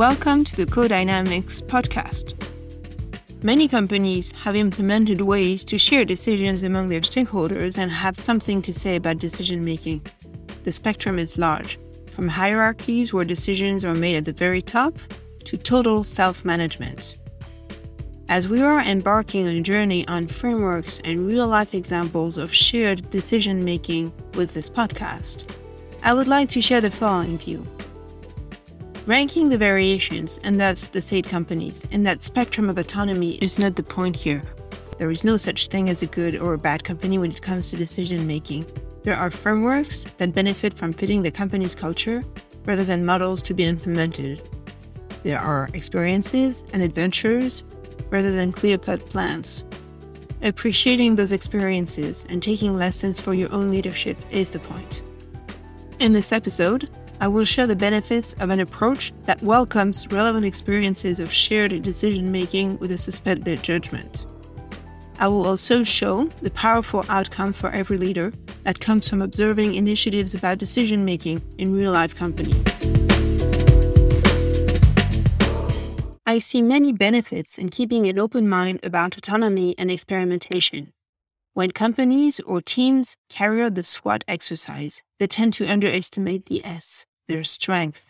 Welcome to the Co-Dynamics podcast. Many companies have implemented ways to share decisions among their stakeholders and have something to say about decision making. The spectrum is large, from hierarchies where decisions are made at the very top to total self management. As we are embarking on a journey on frameworks and real life examples of shared decision making with this podcast, I would like to share the following view. Ranking the variations, and thus the state companies, in that spectrum of autonomy is not the point here. There is no such thing as a good or a bad company when it comes to decision making. There are frameworks that benefit from fitting the company's culture rather than models to be implemented. There are experiences and adventures rather than clear cut plans. Appreciating those experiences and taking lessons for your own leadership is the point. In this episode, I will share the benefits of an approach that welcomes relevant experiences of shared decision making with a suspended judgment. I will also show the powerful outcome for every leader that comes from observing initiatives about decision making in real life companies. I see many benefits in keeping an open mind about autonomy and experimentation. When companies or teams carry out the SWOT exercise, they tend to underestimate the S their strength.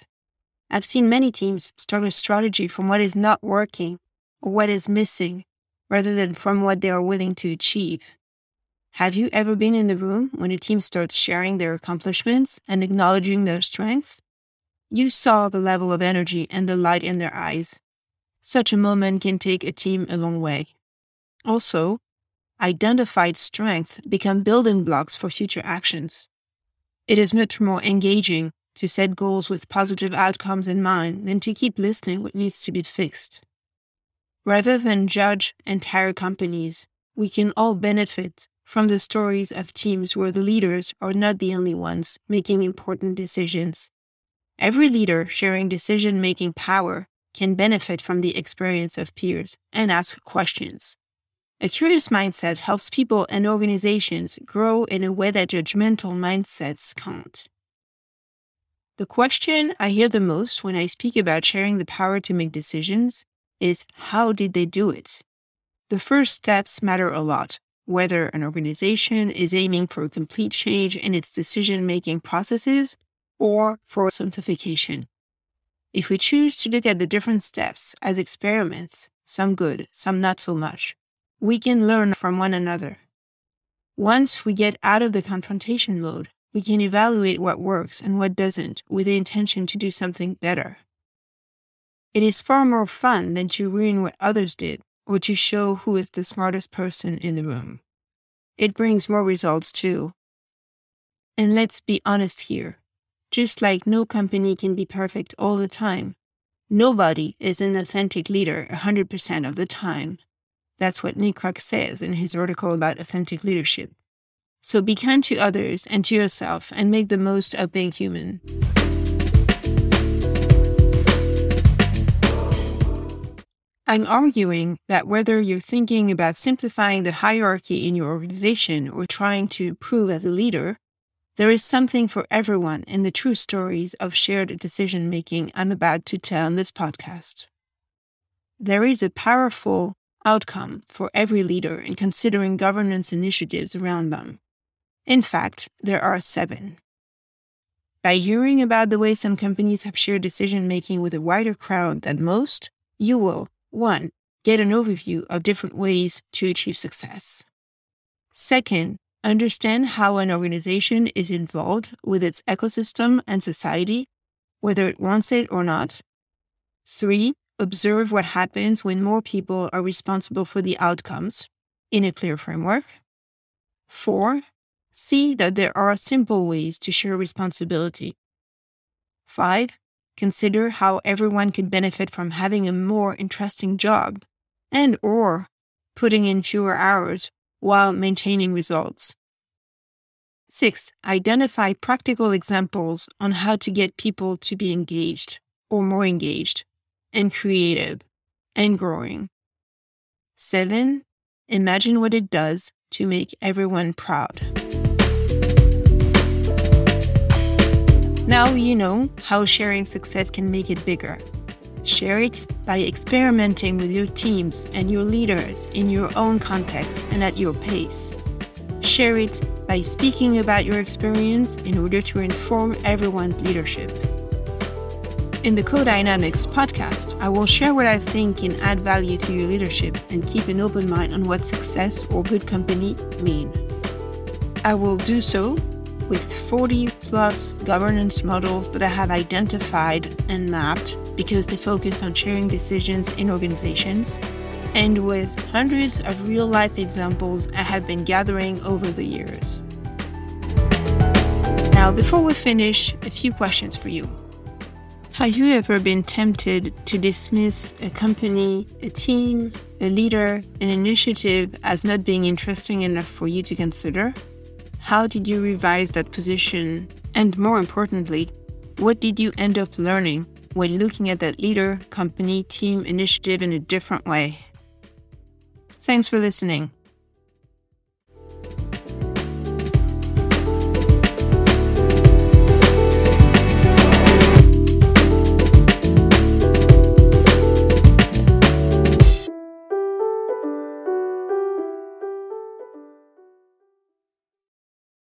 I've seen many teams start a strategy from what is not working or what is missing rather than from what they are willing to achieve. Have you ever been in the room when a team starts sharing their accomplishments and acknowledging their strength? You saw the level of energy and the light in their eyes. Such a moment can take a team a long way. Also, identified strengths become building blocks for future actions. It is much more engaging to set goals with positive outcomes in mind and to keep listening what needs to be fixed. Rather than judge entire companies, we can all benefit from the stories of teams where the leaders are not the only ones making important decisions. Every leader sharing decision making power can benefit from the experience of peers and ask questions. A curious mindset helps people and organizations grow in a way that judgmental mindsets can't. The question I hear the most when I speak about sharing the power to make decisions is how did they do it? The first steps matter a lot, whether an organization is aiming for a complete change in its decision making processes or for simplification. If we choose to look at the different steps as experiments, some good, some not so much, we can learn from one another. Once we get out of the confrontation mode we can evaluate what works and what doesn't with the intention to do something better. It is far more fun than to ruin what others did or to show who is the smartest person in the room. It brings more results too. And let's be honest here. Just like no company can be perfect all the time, nobody is an authentic leader 100% of the time. That's what Nick Craig says in his article about authentic leadership. So be kind to others and to yourself and make the most of being human. I'm arguing that whether you're thinking about simplifying the hierarchy in your organization or trying to improve as a leader, there is something for everyone in the true stories of shared decision making I'm about to tell in this podcast. There is a powerful outcome for every leader in considering governance initiatives around them. In fact, there are seven. By hearing about the way some companies have shared decision making with a wider crowd than most, you will 1. Get an overview of different ways to achieve success. Second, understand how an organization is involved with its ecosystem and society, whether it wants it or not. 3. Observe what happens when more people are responsible for the outcomes in a clear framework. 4 see that there are simple ways to share responsibility. 5. Consider how everyone could benefit from having a more interesting job and or putting in fewer hours while maintaining results. 6. Identify practical examples on how to get people to be engaged or more engaged and creative and growing. 7. Imagine what it does to make everyone proud. Now you know how sharing success can make it bigger. Share it by experimenting with your teams and your leaders in your own context and at your pace. Share it by speaking about your experience in order to inform everyone's leadership. In the Co-Dynamics podcast, I will share what I think can add value to your leadership and keep an open mind on what success or good company mean. I will do so with 40 plus governance models that I have identified and mapped because they focus on sharing decisions in organizations, and with hundreds of real life examples I have been gathering over the years. Now, before we finish, a few questions for you. Have you ever been tempted to dismiss a company, a team, a leader, an initiative as not being interesting enough for you to consider? How did you revise that position? And more importantly, what did you end up learning when looking at that leader, company, team, initiative in a different way? Thanks for listening.